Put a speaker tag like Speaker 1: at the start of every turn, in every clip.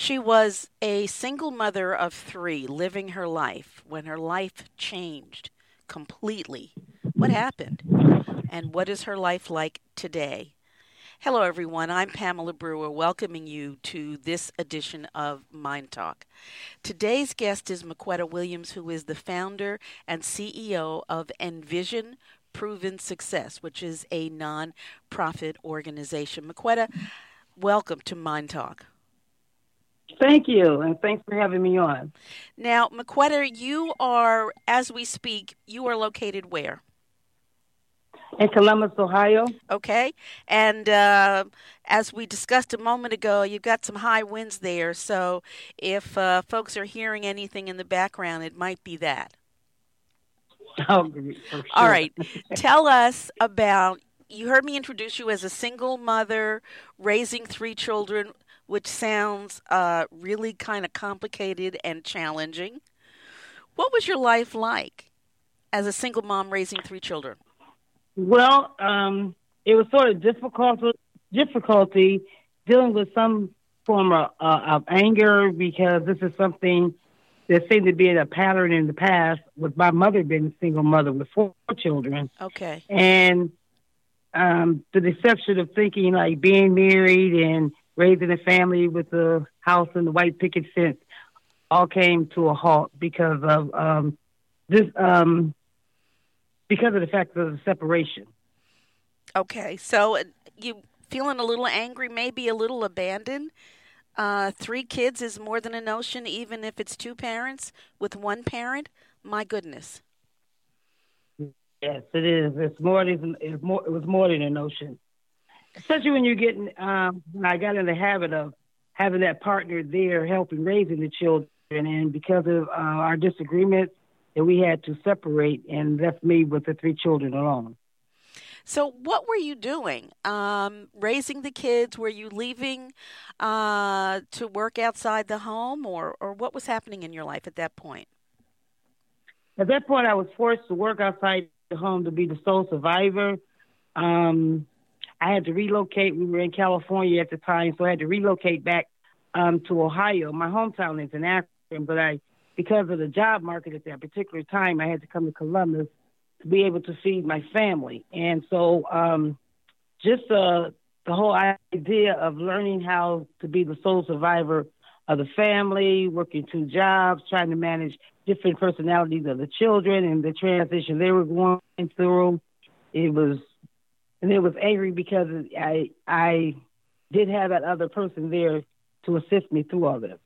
Speaker 1: She was a single mother of three living her life when her life changed completely. What happened? And what is her life like today? Hello, everyone. I'm Pamela Brewer, welcoming you to this edition of Mind Talk. Today's guest is McQuetta Williams, who is the founder and CEO of Envision Proven Success, which is a non-profit organization. McQuetta, welcome to Mind Talk.
Speaker 2: Thank you, and thanks for having me on.
Speaker 1: Now, McQuetta, you are, as we speak, you are located where?
Speaker 2: in Columbus, Ohio.
Speaker 1: Okay. And uh, as we discussed a moment ago, you've got some high winds there. So if uh, folks are hearing anything in the background, it might be that.
Speaker 2: Oh, sure.
Speaker 1: All right. Tell us about. You heard me introduce you as a single mother raising three children, which sounds uh, really kind of complicated and challenging. What was your life like as a single mom raising three children?
Speaker 2: Well, um, it was sort of difficult difficulty dealing with some form of, uh, of anger because this is something that seemed to be a pattern in the past with my mother being a single mother with four children.
Speaker 1: Okay.
Speaker 2: And um, the deception of thinking like being married and raising a family with a house and the white picket fence all came to a halt because of um, this um, because of the fact of the separation.
Speaker 1: Okay, so uh, you feeling a little angry, maybe a little abandoned. Uh, three kids is more than a notion, even if it's two parents with one parent. My goodness.
Speaker 2: Yes, it is. It's more than it's more. It was more than a notion, especially when you're getting. Um, when I got in the habit of having that partner there helping raising the children, and because of uh, our disagreements that we had to separate and left me with the three children alone.
Speaker 1: So, what were you doing? Um, raising the kids? Were you leaving uh, to work outside the home, or, or what was happening in your life at that point?
Speaker 2: At that point, I was forced to work outside the home to be the sole survivor. Um, I had to relocate. We were in California at the time, so I had to relocate back um, to Ohio. My hometown is in Akron, but I because of the job market at that particular time, I had to come to Columbus to be able to feed my family. And so, um, just uh, the whole idea of learning how to be the sole survivor of the family, working two jobs, trying to manage different personalities of the children and the transition they were going through. It was, and it was angry because I I did have that other person there to assist me through all this.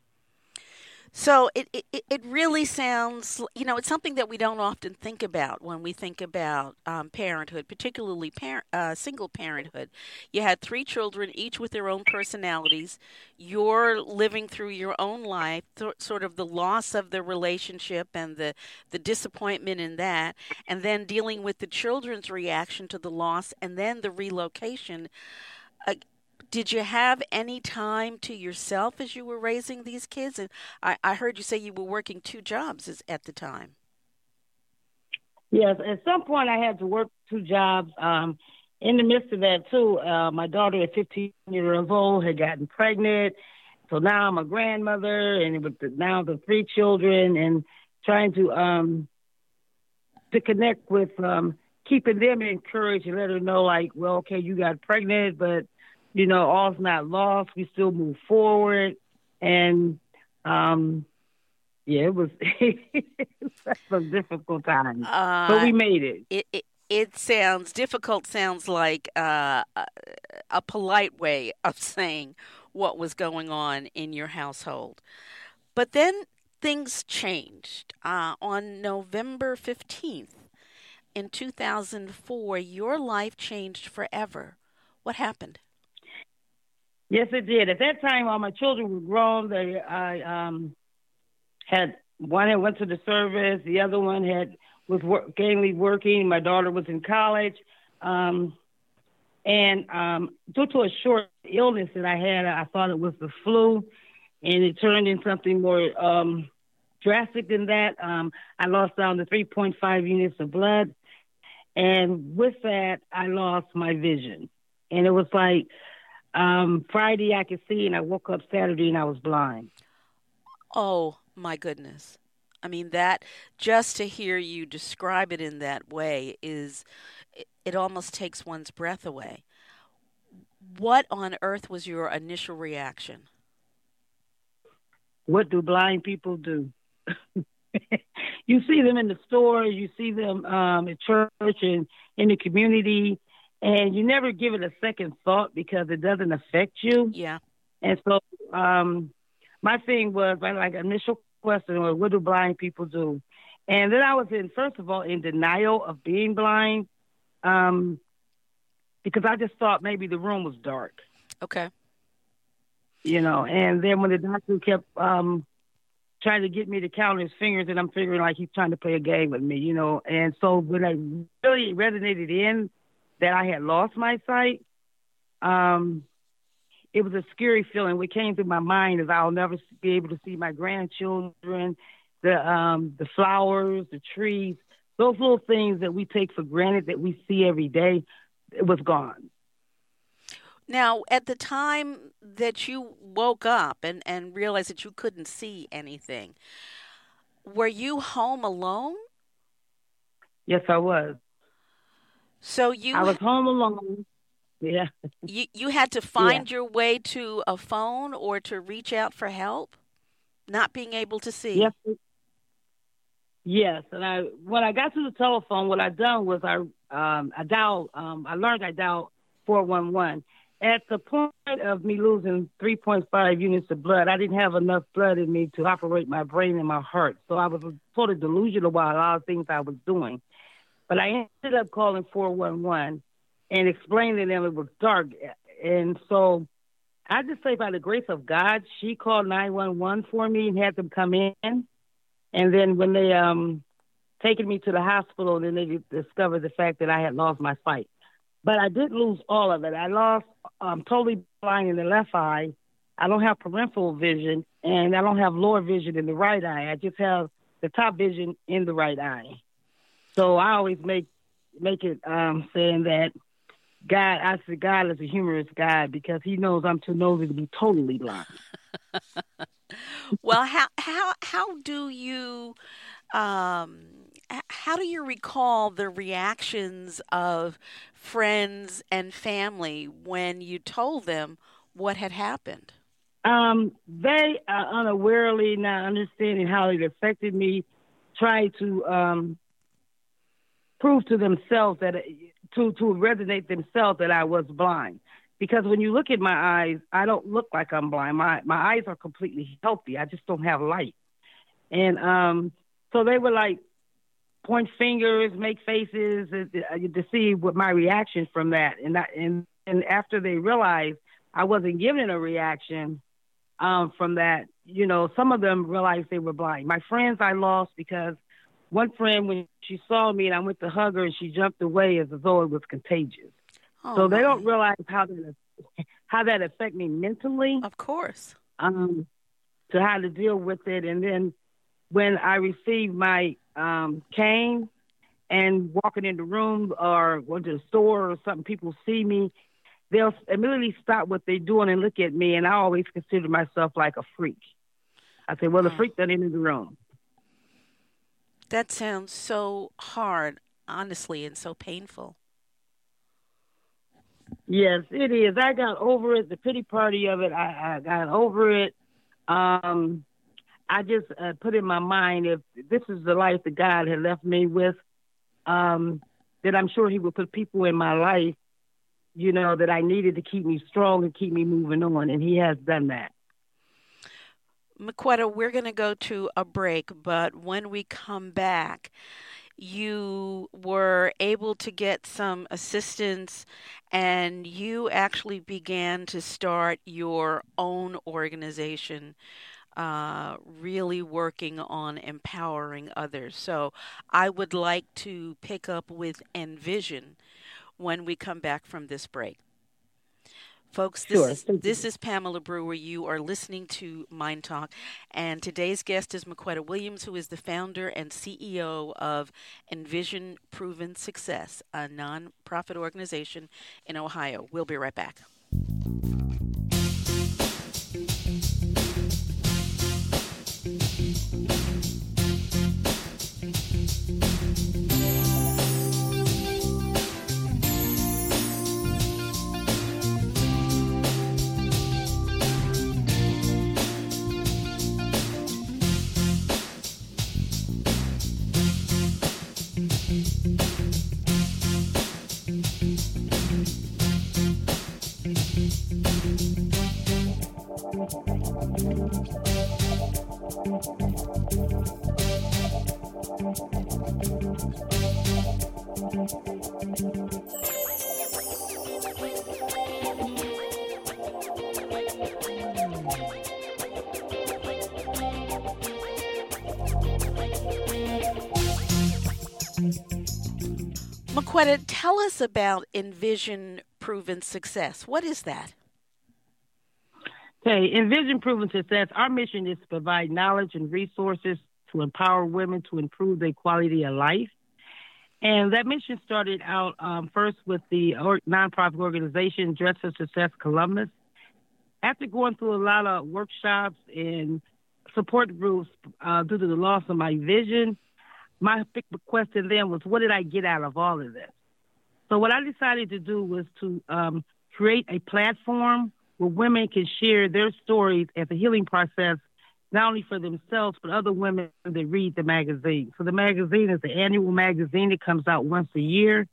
Speaker 1: So it, it, it really sounds, you know, it's something that we don't often think about when we think about um, parenthood, particularly parent, uh, single parenthood. You had three children, each with their own personalities. You're living through your own life, th- sort of the loss of the relationship and the, the disappointment in that, and then dealing with the children's reaction to the loss and then the relocation. Uh, did you have any time to yourself as you were raising these kids? And I, I heard you say you were working two jobs at the time.
Speaker 2: Yes, at some point I had to work two jobs. Um, in the midst of that, too, uh, my daughter at 15 years old had gotten pregnant. So now I'm a grandmother, and with the, now the three children, and trying to um, to connect with um, keeping them encouraged and let her know, like, well, okay, you got pregnant, but you know, all's not lost. We still move forward. And um, yeah, it was some difficult times, uh, but we made it.
Speaker 1: It, it. it sounds difficult. Sounds like uh, a polite way of saying what was going on in your household. But then things changed. Uh, on November 15th in 2004, your life changed forever. What happened?
Speaker 2: Yes, it did. At that time, all my children were grown. They, I um, had one had went to the service. The other one had was work, working. My daughter was in college, um, and um, due to a short illness that I had, I thought it was the flu, and it turned into something more um, drastic than that. Um, I lost down to 3.5 units of blood, and with that, I lost my vision, and it was like Um, Friday I could see, and I woke up Saturday and I was blind.
Speaker 1: Oh my goodness. I mean that just to hear you describe it in that way is it, it almost takes one's breath away. What on earth was your initial reaction?
Speaker 2: What do blind people do? you see them in the store, you see them um, at church and in the community, and you never give it a second thought because it doesn't affect you.
Speaker 1: Yeah.
Speaker 2: And so, um, my thing was my like initial question was, what do blind people do? And then I was in, first of all, in denial of being blind, um, because I just thought maybe the room was dark.
Speaker 1: Okay.
Speaker 2: You know, and then when the doctor kept um, trying to get me to count his fingers, and I'm figuring like he's trying to play a game with me, you know. And so when I really resonated in that I had lost my sight, um, it was a scary feeling. What came through my mind is I'll never be able to see my grandchildren, the um, the flowers, the trees, those little things that we take for granted that we see every day. It was gone.
Speaker 1: Now, at the time that you woke up and, and realized that you couldn't see anything, were you home alone?
Speaker 2: Yes, I was.
Speaker 1: So you
Speaker 2: I was home alone. Yeah.
Speaker 1: You you had to find yeah. your way to a phone or to reach out for help, not being able to see.
Speaker 2: Yes. Yes, and I when I got to the telephone, what I done was I um I dialed um I learned I dialed four one one, at the point of me losing 3.5 units of blood, I didn't have enough blood in me to operate my brain and my heart. So I was sort of delusional about a lot of things I was doing. But I ended up calling 411 and explaining to them it was dark. And so I just say by the grace of God, she called 911 for me and had them come in. And then when they um taken me to the hospital, then they discovered the fact that I had lost my sight. But I did lose all of it. I lost, I'm um, totally blind in the left eye. I don't have peripheral vision, and I don't have lower vision in the right eye. I just have the top vision in the right eye. So I always make make it um, saying that God, I said God is a humorous God because He knows I'm too nosy to be totally blind.
Speaker 1: well, how how how do you um, how do you recall the reactions of friends and family when you told them what had happened?
Speaker 2: Um, they uh, unawarely, not understanding how it affected me, tried to um, prove to themselves that to to resonate themselves that I was blind. Because when you look at my eyes, I don't look like I'm blind. My my eyes are completely healthy. I just don't have light. And um, so they were like, point fingers, make faces uh, uh, to see what my reaction from that. And that, and and after they realized I wasn't giving a reaction um, from that, you know, some of them realized they were blind. My friends I lost because one friend when she saw me and I went to hug her and she jumped away as though it was contagious. Oh, so they my. don't realize how that how that affect me mentally.
Speaker 1: Of course.
Speaker 2: Um, to how to deal with it, and then when I received my um, cane and walking in the room or going to the store or something, people see me, they'll immediately stop what they're doing and look at me. And I always consider myself like a freak. I say, well, the freak that in the room.
Speaker 1: That sounds so hard, honestly, and so painful.
Speaker 2: Yes, it is. I got over it. The pity party of it, I, I got over it. Um, I just uh, put in my mind if this is the life that God had left me with, um, that I'm sure He would put people in my life, you know, that I needed to keep me strong and keep me moving on, and He has done that.
Speaker 1: McQuetta, we're going to go to a break, but when we come back, you were able to get some assistance and you actually began to start your own organization uh, really working on empowering others. So I would like to pick up with Envision when we come back from this break. Folks, this,
Speaker 2: sure.
Speaker 1: is, this is Pamela Brewer. You are listening to Mind Talk, and today's guest is McQuetta Williams, who is the founder and CEO of Envision Proven Success, a nonprofit organization in Ohio. We'll be right back. McQuetta, tell us about Envision Proven Success. What is that?
Speaker 2: Okay, Envision Proven Success, our mission is to provide knowledge and resources to empower women to improve their quality of life. And that mission started out um, first with the nonprofit organization Dress for Success Columbus. After going through a lot of workshops and support groups uh, due to the loss of my vision, my big question then was, what did I get out of all of this? So what I decided to do was to um, create a platform where women can share their stories as a healing process, not only for themselves, but other women that read the magazine. So the magazine is the annual magazine that comes out once a year.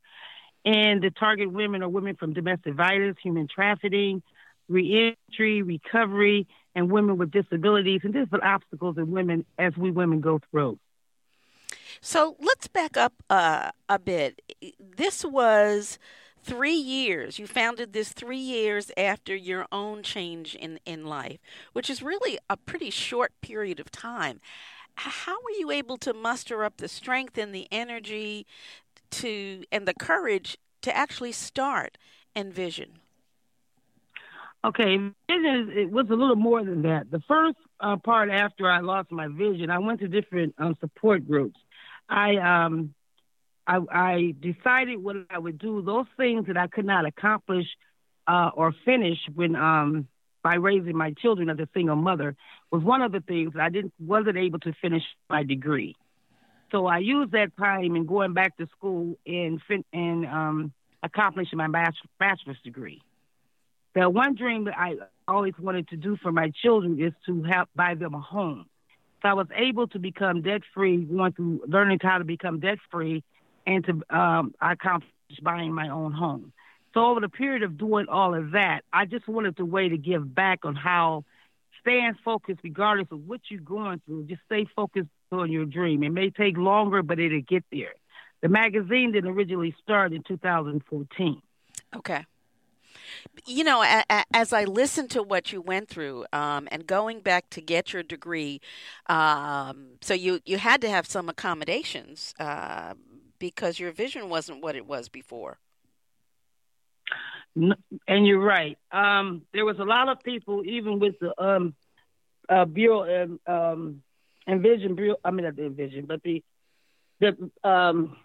Speaker 2: And the target women are women from domestic violence, human trafficking, reentry, recovery, and women with disabilities and different obstacles that women as we women go through.
Speaker 1: So let's back up uh, a bit. This was three years. You founded this three years after your own change in, in life, which is really a pretty short period of time. How were you able to muster up the strength and the energy to and the courage to actually start Envision?
Speaker 2: Okay, vision it was a little more than that. The first uh, part after I lost my vision, I went to different um, support groups. I um I, I decided what I would do. Those things that I could not accomplish uh, or finish when um by raising my children as a single mother was one of the things I didn't wasn't able to finish my degree. So I used that time in going back to school and and um, accomplishing my bachelor's degree. The one dream that I always wanted to do for my children is to help buy them a home. So I was able to become debt free, going through learning how to become debt free, and to um, I accomplished buying my own home. So over the period of doing all of that, I just wanted the way to give back on how staying focused, regardless of what you're going through, just stay focused on your dream. It may take longer, but it'll get there. The magazine didn't originally start in 2014.
Speaker 1: Okay you know, a, a, as I listened to what you went through, um, and going back to get your degree, um, so you you had to have some accommodations uh, because your vision wasn't what it was before.
Speaker 2: And you're right. Um, there was a lot of people, even with the um, uh, Bureau and um, Envision Bureau. I mean, not the Envision, but the the um,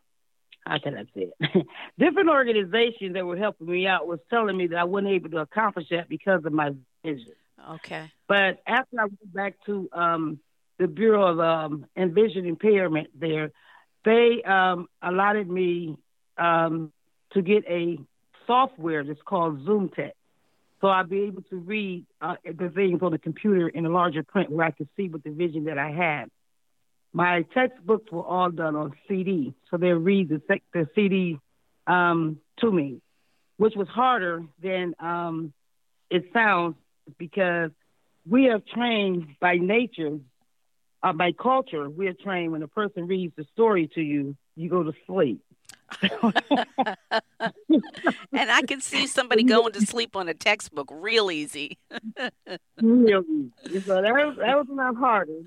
Speaker 2: how can I say it? Different organizations that were helping me out was telling me that I wasn't able to accomplish that because of my vision.
Speaker 1: Okay.
Speaker 2: But after I went back to um, the Bureau of um, Vision Impairment there, they um, allotted me um, to get a software that's called ZoomText. So I'll be able to read uh, the things on the computer in a larger print where I could see what the vision that I had my textbooks were all done on CD, so they read the, the CD um, to me, which was harder than um, it sounds because we are trained by nature, uh, by culture. We are trained when a person reads the story to you, you go to sleep.
Speaker 1: and I can see somebody going to sleep on a textbook real easy.
Speaker 2: real easy. So that was, that was not harder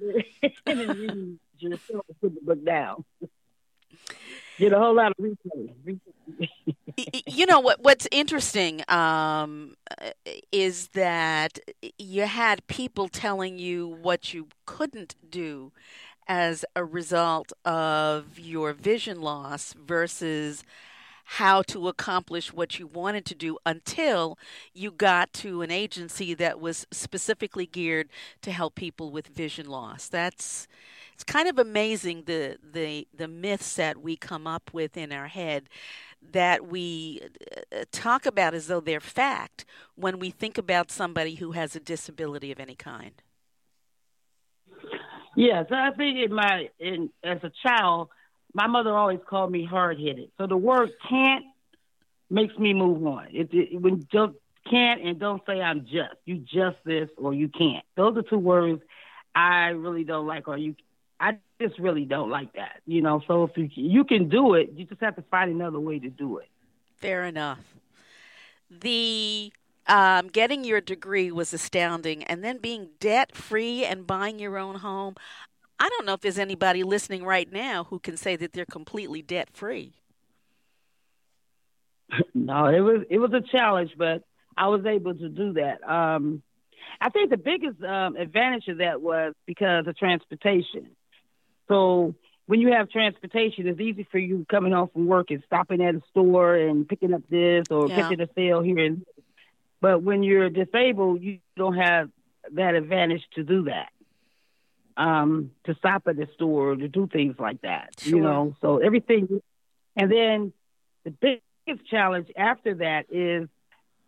Speaker 2: just put the book down. Get a whole lot of replay.
Speaker 1: you know what? What's interesting um, is that you had people telling you what you couldn't do as a result of your vision loss versus how to accomplish what you wanted to do until you got to an agency that was specifically geared to help people with vision loss. That's it's kind of amazing the the the myths that we come up with in our head that we uh, talk about as though they're fact when we think about somebody who has a disability of any kind.
Speaker 2: Yes, I think in my in as a child, my mother always called me hard headed. So the word can't makes me move on. It, it when just can't and don't say I'm just. You just this or you can't. Those are two words I really don't like. Or you, I just really don't like that. You know. So if you you can do it, you just have to find another way to do it.
Speaker 1: Fair enough. The um, getting your degree was astounding, and then being debt free and buying your own home. I don't know if there's anybody listening right now who can say that they're completely debt free.
Speaker 2: no, it was it was a challenge, but I was able to do that. Um, I think the biggest um, advantage of that was because of transportation. So when you have transportation, it's easy for you coming home from work and stopping at a store and picking up this or yeah. catching a sale here and. But when you're disabled, you don't have that advantage to do that. Um, to stop at the store to do things like that, sure. you know. So everything, and then the biggest challenge after that is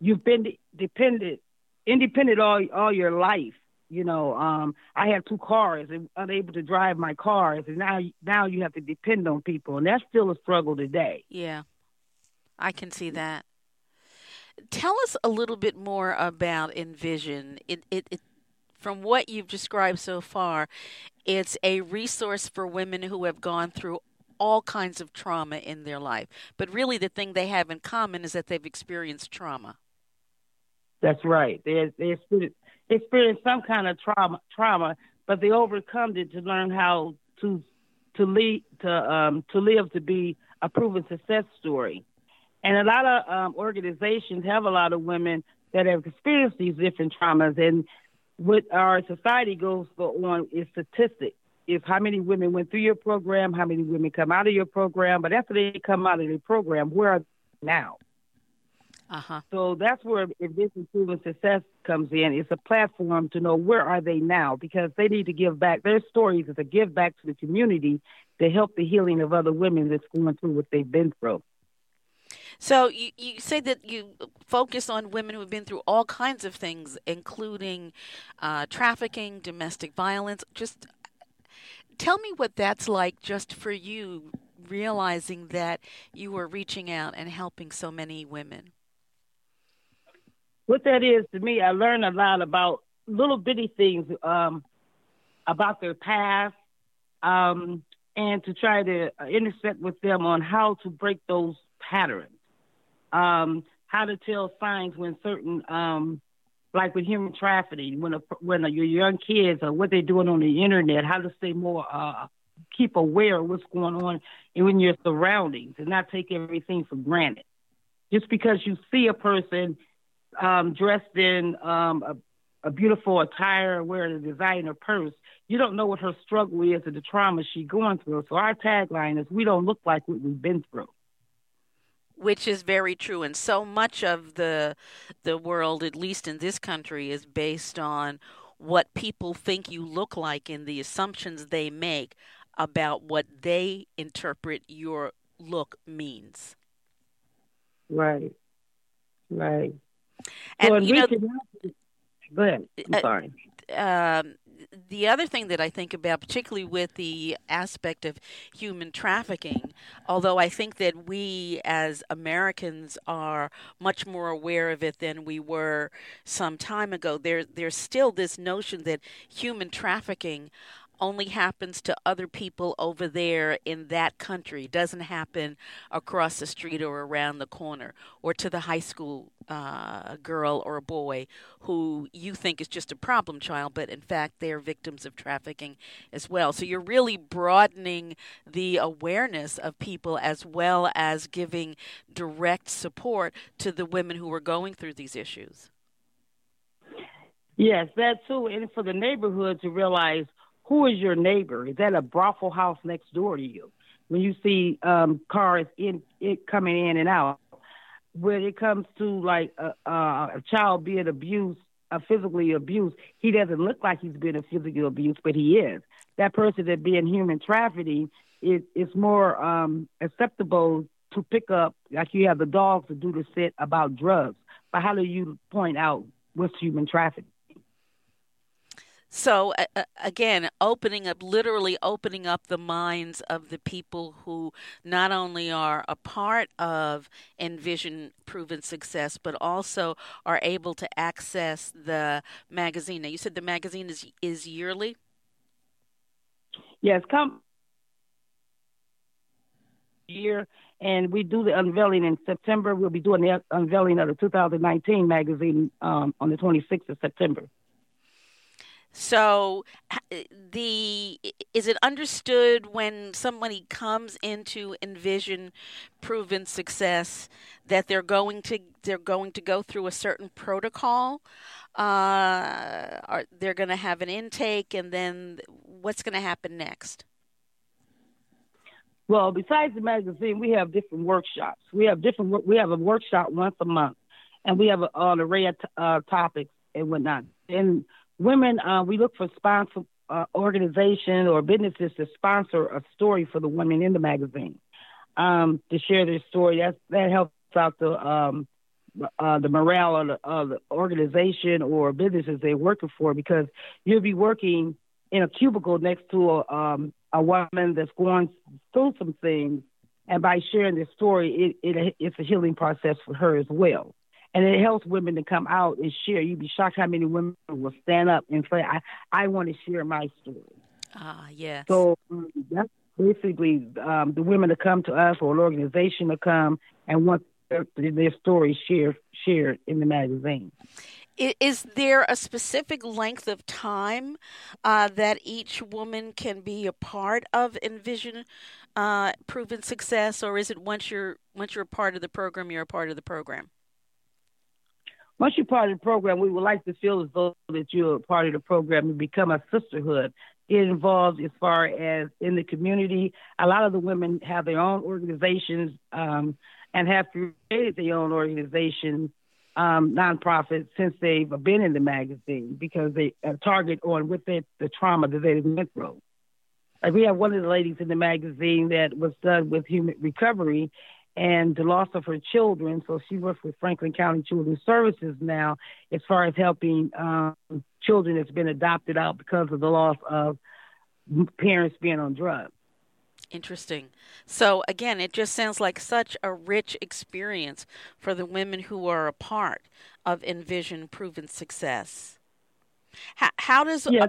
Speaker 2: you've been dependent, independent all all your life. You know, um, I had two cars and unable to drive my cars, and now now you have to depend on people, and that's still a struggle today.
Speaker 1: Yeah, I can see that. Tell us a little bit more about Envision. It, it, it from what you've described so far, it's a resource for women who have gone through all kinds of trauma in their life. But really, the thing they have in common is that they've experienced trauma.
Speaker 2: That's right. They they experienced some kind of trauma, trauma, but they overcome it to learn how to to lead to um, to live to be a proven success story. And a lot of um, organizations have a lot of women that have experienced these different traumas. And what our society goes on is statistics. Is how many women went through your program, how many women come out of your program, but after they come out of the program, where are they now?
Speaker 1: Uh-huh.
Speaker 2: So that's where if this Proven Success comes in. It's a platform to know where are they now because they need to give back. Their stories is a give back to the community to help the healing of other women that's going through what they've been through.
Speaker 1: So you, you say that you focus on women who have been through all kinds of things, including uh, trafficking, domestic violence. Just tell me what that's like just for you, realizing that you were reaching out and helping so many women.
Speaker 2: What that is to me, I learned a lot about little bitty things um, about their past, um, and to try to intersect with them on how to break those patterns um, how to tell signs when certain, um, like with human trafficking, when a, when a, your young kids or what they're doing on the internet, how to stay more, uh, keep aware of what's going on in your surroundings and not take everything for granted. Just because you see a person um, dressed in um, a, a beautiful attire, wearing a designer purse, you don't know what her struggle is or the trauma she's going through. So our tagline is, "We don't look like what we've been through."
Speaker 1: Which is very true and so much of the the world at least in this country is based on what people think you look like and the assumptions they make about what they interpret your look means.
Speaker 2: Right. Right.
Speaker 1: And
Speaker 2: so
Speaker 1: you know,
Speaker 2: go ahead. I'm uh, sorry.
Speaker 1: um, the other thing that I think about, particularly with the aspect of human trafficking, although I think that we as Americans are much more aware of it than we were some time ago, there there's still this notion that human trafficking only happens to other people over there in that country, doesn't happen across the street or around the corner, or to the high school uh, girl or a boy who you think is just a problem child, but in fact they're victims of trafficking as well. So you're really broadening the awareness of people as well as giving direct support to the women who are going through these issues.
Speaker 2: Yes, that too, and for the neighborhood to realize who is your neighbor? Is that a brothel house next door to you? When you see um, cars in it coming in and out, when it comes to like a, a child being abused, uh, physically abused, he doesn't look like he's been physically abused, but he is. That person that being human trafficking is is more um, acceptable to pick up, like you have the dogs to do the sit about drugs. But how do you point out what's human trafficking?
Speaker 1: So uh, again, opening up, literally opening up the minds of the people who not only are a part of Envision Proven Success, but also are able to access the magazine. Now, you said the magazine is is yearly.
Speaker 2: Yes, come year, and we do the unveiling in September. We'll be doing the unveiling of the 2019 magazine um, on the 26th of September.
Speaker 1: So, the is it understood when somebody comes into Envision proven success that they're going to they're going to go through a certain protocol? Uh, are they're going to have an intake, and then what's going to happen next?
Speaker 2: Well, besides the magazine, we have different workshops. We have different. We have a workshop once a month, and we have a, an array of uh, topics and whatnot. And women, uh, we look for sponsor uh, organization or businesses to sponsor a story for the women in the magazine um, to share their story. That that helps out the um, uh, the morale of the, of the organization or businesses they're working for because you'll be working in a cubicle next to a, um, a woman that's going through some things, and by sharing their story, it, it it's a healing process for her as well and it helps women to come out and share. You'd be shocked how many women will stand up and say, "I I want to share my story."
Speaker 1: Ah, yes.
Speaker 2: So um, that's basically um, the women to come to us or an organization to come and want their, their story shared shared in the magazine.
Speaker 1: Is there a specific length of time uh, that each woman can be a part of Envision uh, Proven Success, or is it once you're once you're a part of the program, you're a part of the program?
Speaker 2: Once you're part of the program, we would like to feel as though that you're a part of the program and become a sisterhood. It involves as far as in the community. A lot of the women have their own organizations um, and have created their own organizations, um, nonprofits, since they've been in the magazine because they target on with it the trauma that they've went through. Like we have one of the ladies in the magazine that was done with human recovery, and the loss of her children. So she works with Franklin County Children's Services now as far as helping um, children that's been adopted out because of the loss of parents being on drugs.
Speaker 1: Interesting. So again, it just sounds like such a rich experience for the women who are a part of Envision Proven Success. How, how does
Speaker 2: yes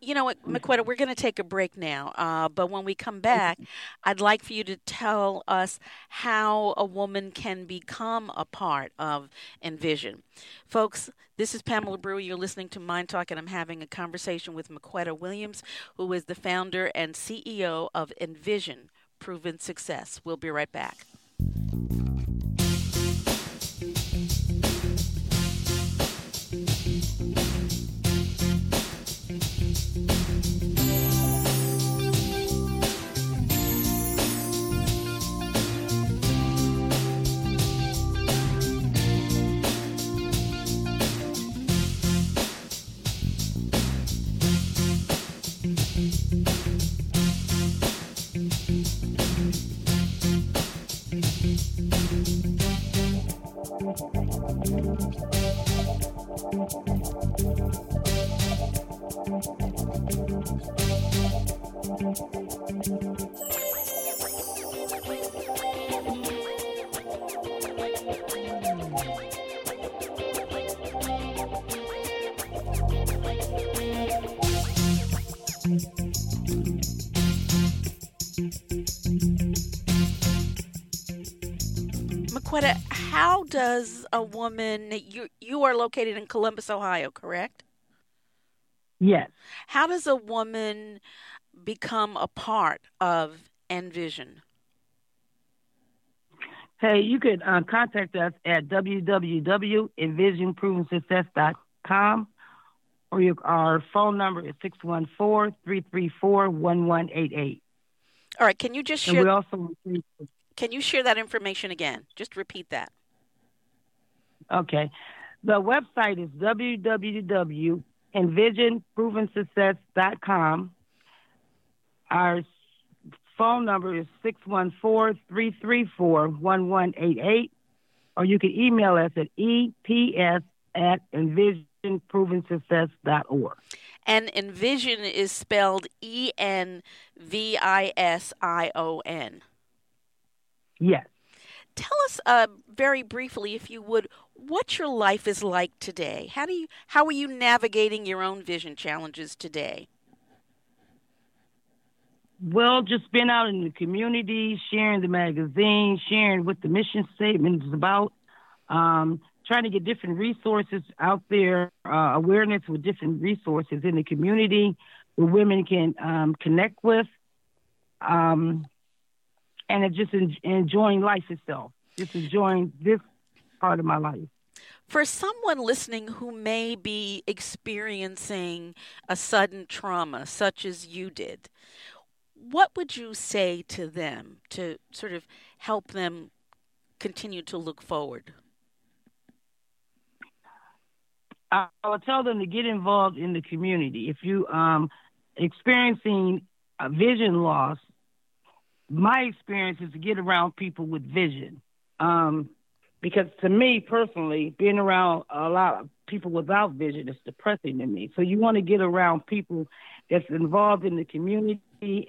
Speaker 1: you know what, McQuetta, we're going to take a break now. Uh, but when we come back, I'd like for you to tell us how a woman can become a part of Envision. Folks, this is Pamela Brewer. You're listening to Mind Talk, and I'm having a conversation with McQuetta Williams, who is the founder and CEO of Envision Proven Success. We'll be right back. McQuetta, how does a woman you you are located in Columbus, Ohio, correct?
Speaker 2: Yes.
Speaker 1: How does a woman become a part of Envision?
Speaker 2: Hey, you could uh, contact us at www.envisionprovensuccess.com or your, our phone number is 614-334-1188.
Speaker 1: All right, can you just share
Speaker 2: and we also
Speaker 1: Can you share that information again? Just repeat that.
Speaker 2: Okay. The website is www.envisionprovensuccess.com. Our phone number is 614-334-1188 or you can email us at eps at envisionprovensuccess.org.
Speaker 1: And Envision is spelled E N V I S I O N.
Speaker 2: Yes.
Speaker 1: Tell us uh, very briefly, if you would, what your life is like today. How do you how are you navigating your own vision challenges today?
Speaker 2: Well, just been out in the community, sharing the magazine, sharing what the mission statement is about, um, trying to get different resources out there, uh, awareness with different resources in the community where women can um, connect with, um, and just en- enjoying life itself, just enjoying this part of my life.
Speaker 1: For someone listening who may be experiencing a sudden trauma, such as you did, what would you say to them to sort of help them continue to look forward?
Speaker 2: I would tell them to get involved in the community. If you um experiencing a vision loss, my experience is to get around people with vision. Um, because to me personally, being around a lot of people without vision is depressing to me. So you want to get around people that's involved in the community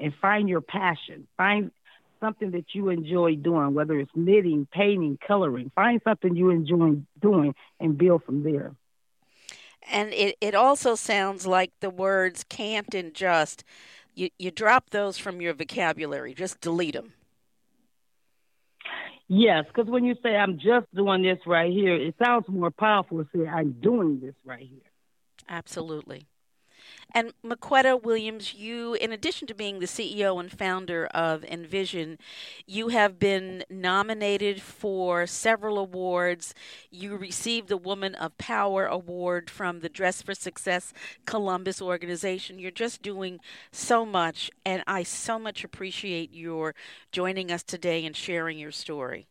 Speaker 2: and find your passion. Find something that you enjoy doing, whether it's knitting, painting, coloring. Find something you enjoy doing and build from there.
Speaker 1: And it, it also sounds like the words can't and just, you, you drop those from your vocabulary, just delete them.
Speaker 2: Yes, because when you say I'm just doing this right here, it sounds more powerful to say I'm doing this right here.
Speaker 1: Absolutely. And McQuetta Williams, you, in addition to being the CEO and founder of Envision, you have been nominated for several awards. You received the Woman of Power Award from the Dress for Success Columbus organization. You're just doing so much, and I so much appreciate your joining us today and sharing your story.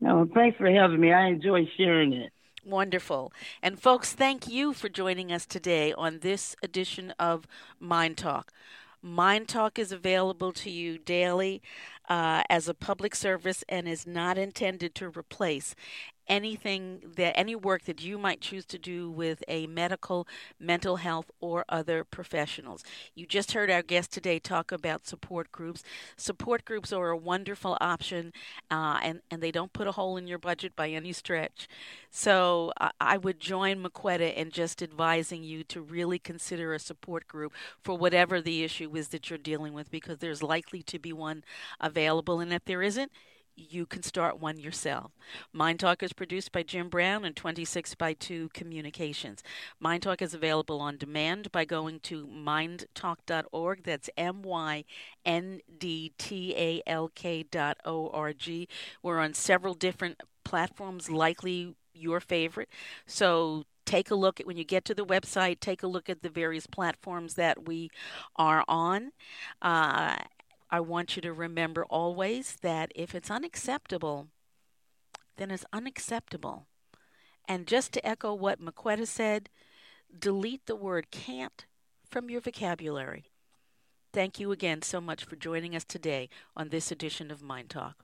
Speaker 2: No, thanks for having me. I enjoy sharing it.
Speaker 1: Wonderful. And folks, thank you for joining us today on this edition of Mind Talk. Mind Talk is available to you daily uh, as a public service and is not intended to replace anything that any work that you might choose to do with a medical, mental health, or other professionals. You just heard our guest today talk about support groups. Support groups are a wonderful option, uh, and and they don't put a hole in your budget by any stretch. So uh, I would join McQuetta in just advising you to really consider a support group for whatever the issue is that you're dealing with, because there's likely to be one available, and if there isn't you can start one yourself. Mind Talk is produced by Jim Brown and 26 by 2 Communications. Mind Talk is available on demand by going to myndtalk.org. That's M Y N D T A L K dot O R G. We're on several different platforms, likely your favorite. So take a look at when you get to the website take a look at the various platforms that we are on uh, I want you to remember always that if it's unacceptable, then it's unacceptable. And just to echo what McQuetta said, delete the word can't from your vocabulary. Thank you again so much for joining us today on this edition of Mind Talk.